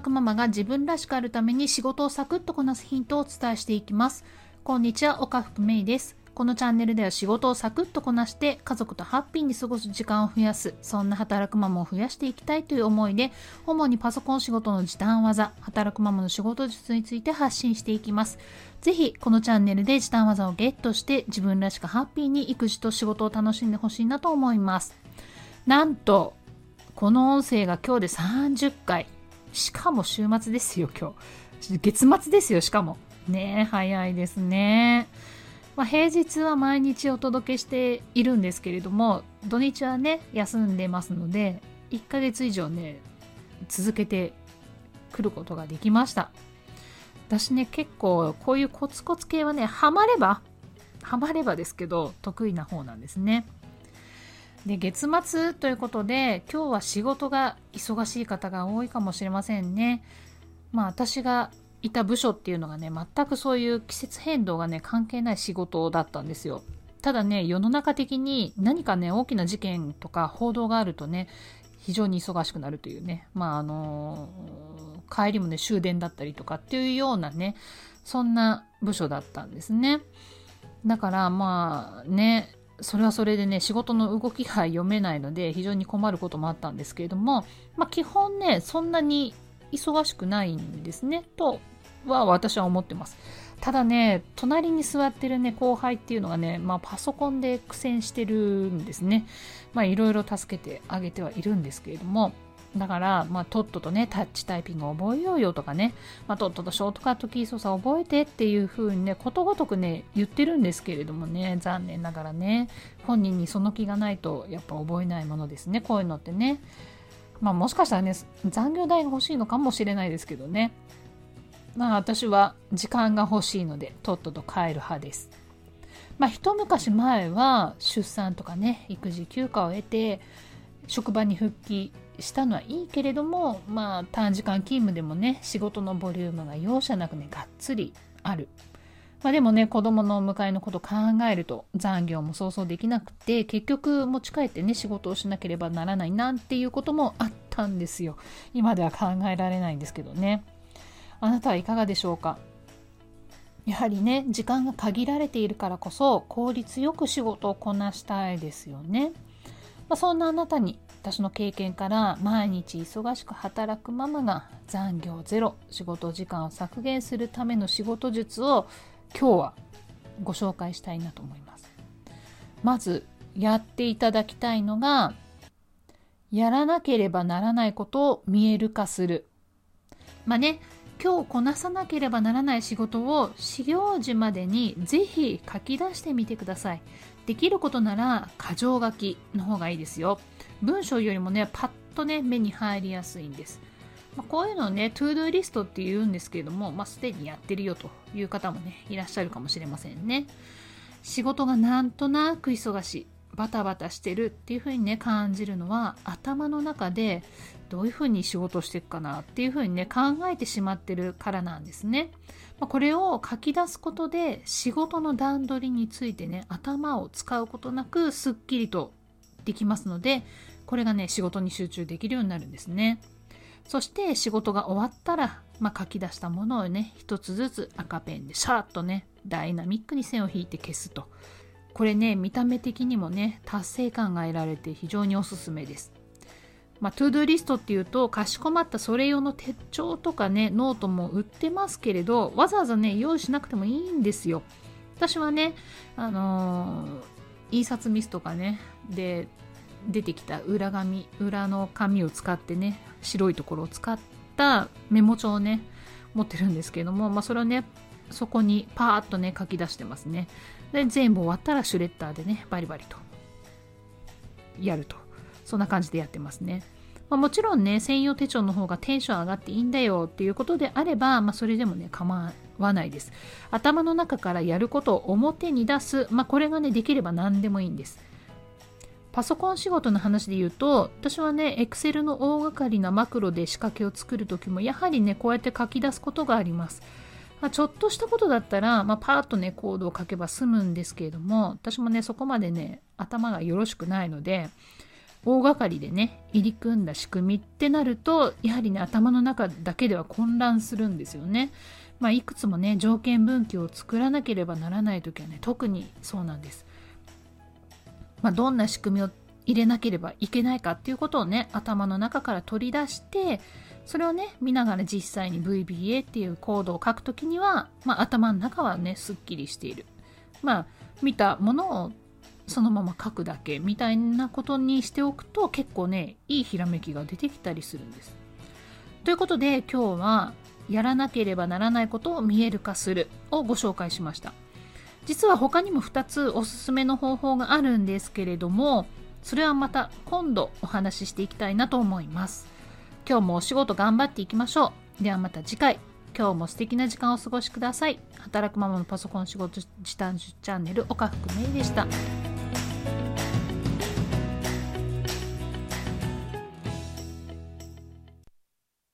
くママが自分らしくあるために仕事をサクッとこなすヒントをお伝えしていきます。こんにちは、岡福芽衣です。このチャンネルでは仕事をサクッとこなして家族とハッピーに過ごす時間を増やす、そんな働くママを増やしていきたいという思いで、主にパソコン仕事の時短技、働くママの仕事術について発信していきます。ぜひ、このチャンネルで時短技をゲットして自分らしくハッピーに育児と仕事を楽しんでほしいなと思います。なんと、この音声が今日で30回。しかも週末ですよ、今日。月末ですよ、しかも。ね早いですね。まあ、平日は毎日お届けしているんですけれども土日はね休んでますので1ヶ月以上ね続けてくることができました私ね結構こういうコツコツ系はねハマればハマればですけど得意な方なんですねで月末ということで今日は仕事が忙しい方が多いかもしれませんね。まあ私がいた部署っていうのがね全くそういう季節変動がね関係ない仕事だったんですよ。ただね世の中的に何かね大きな事件とか報道があるとね非常に忙しくなるというね。まああのー、帰りもね終電だったりとかっていうようなねそんな部署だったんですね。だからまあねそれはそれでね仕事の動きが読めないので非常に困ることもあったんですけれどもまあ基本ねそんなに忙しくないんですねとは私は思ってます。ただね隣に座ってるね後輩っていうのがね、まあ、パソコンで苦戦してるんですね。まあいろいろ助けてあげてはいるんですけれどもだから、まあ、とっととね、タッチタイピングを覚えようよとかね、まあ、とっととショートカットキー操作を覚えてっていう風にね、ことごとくね、言ってるんですけれどもね、残念ながらね、本人にその気がないと、やっぱ覚えないものですね、こういうのってね。まあもしかしたらね残業代が欲しいのかもしれないですけどねまあ私は時間が欲しいのでとっとと帰る派ですまあ一昔前は出産とかね育児休暇を得て職場に復帰したのはいいけれどもまあ短時間勤務でもね仕事のボリュームが容赦なくねがっつりある。まあ、でもね子供のお迎えのこと考えると残業も想像できなくて結局持ち帰ってね仕事をしなければならないなんていうこともあったんですよ。今では考えられないんですけどね。あなたはいかがでしょうか？やはりね時間が限られているからこそ効率よく仕事をこなしたいですよね、まあ、そんなあなたに私の経験から毎日忙しく働くママが残業ゼロ仕事時間を削減するための仕事術を今日はご紹介したいなと思います。まずやっていただきたいのがやらなければならないことを見える化する。まあね今日こなさなければならない仕事を始業時までにぜひ書き出してみてください。できることなら箇条書きの方がいいですよ。文章よりもねパッとね目に入りやすいんです。まあ、こういうのをね、 to-do list って言うんですけれども、まあ、すでにやってるよという方もね、いらっしゃるかもしれませんね。仕事がなんとなく忙しい、バタバタしてるっていうふうにね、感じるのは、頭の中でどういうふうに仕事していくかなっていうふうにね、考えてしまってるからなんですね。ま、これを書き出すことで、仕事の段取りについてね、頭を使うことなく、すっきりとできますので、これがね、仕事に集中できるようになるんですね。そして仕事が終わったら、まあ、書き出したものをね一つずつ赤ペンでシャーッとねダイナミックに線を引いて消すとこれね見た目的にもね達成感が得られて非常におすすめです。まあ、 to-do list っていうとかしこまったそれ用の手帳とかねノートも売ってますけれどわざわざね用意しなくてもいいんですよ。私はねあのー、印刷ミスとかねで出てきた裏紙裏の紙を使ってね白いところを使ったメモ帳をね持ってるんですけれども、まあ、それをねそこにパーッとね書き出してますね。で全部終わったらシュレッダーでねバリバリとやると。そんな感じでやってますね、ま、もちろんね専用手帳の方がテンション上がっていいんだよっていうことであれば、まあ、それでもね構わないです。頭の中からやることを表に出す、まあ、これがねできれば何でもいいんです。パソコン仕事の話で言うと私はね Excel の大掛かりなマクロで仕掛けを作る時もやはりねこうやって書き出すことがあります、まあ、ちょっとしたことだったら、まあ、パーッとねコードを書けば済むんですけれども私もねそこまでね頭がよろしくないので大掛かりでね入り組んだ仕組みってなるとやはりね頭の中だけでは混乱するんですよね。まあ、いくつもね条件分岐を作らなければならない時はね特にそうなんです。まあ、どんな仕組みを入れなければいけないかっていうことをね頭の中から取り出してそれをね見ながら実際に VBA っていうコードを書くときには、まあ、頭の中はねすっきりしている。まあ見たものをそのまま書くだけみたいなことにしておくと結構ねいいひらめきが出てきたりするんです。ということで今日はやらなければならないことを見える化するをご紹介しました。実は他にも2つおすすめの方法があるんですけれどもそれはまた今度お話ししていきたいなと思います。今日もお仕事頑張っていきましょう。ではまた次回。今日も素敵な時間をお過ごしください。働くママのパソコン仕事時短チャンネル岡福芽衣でした。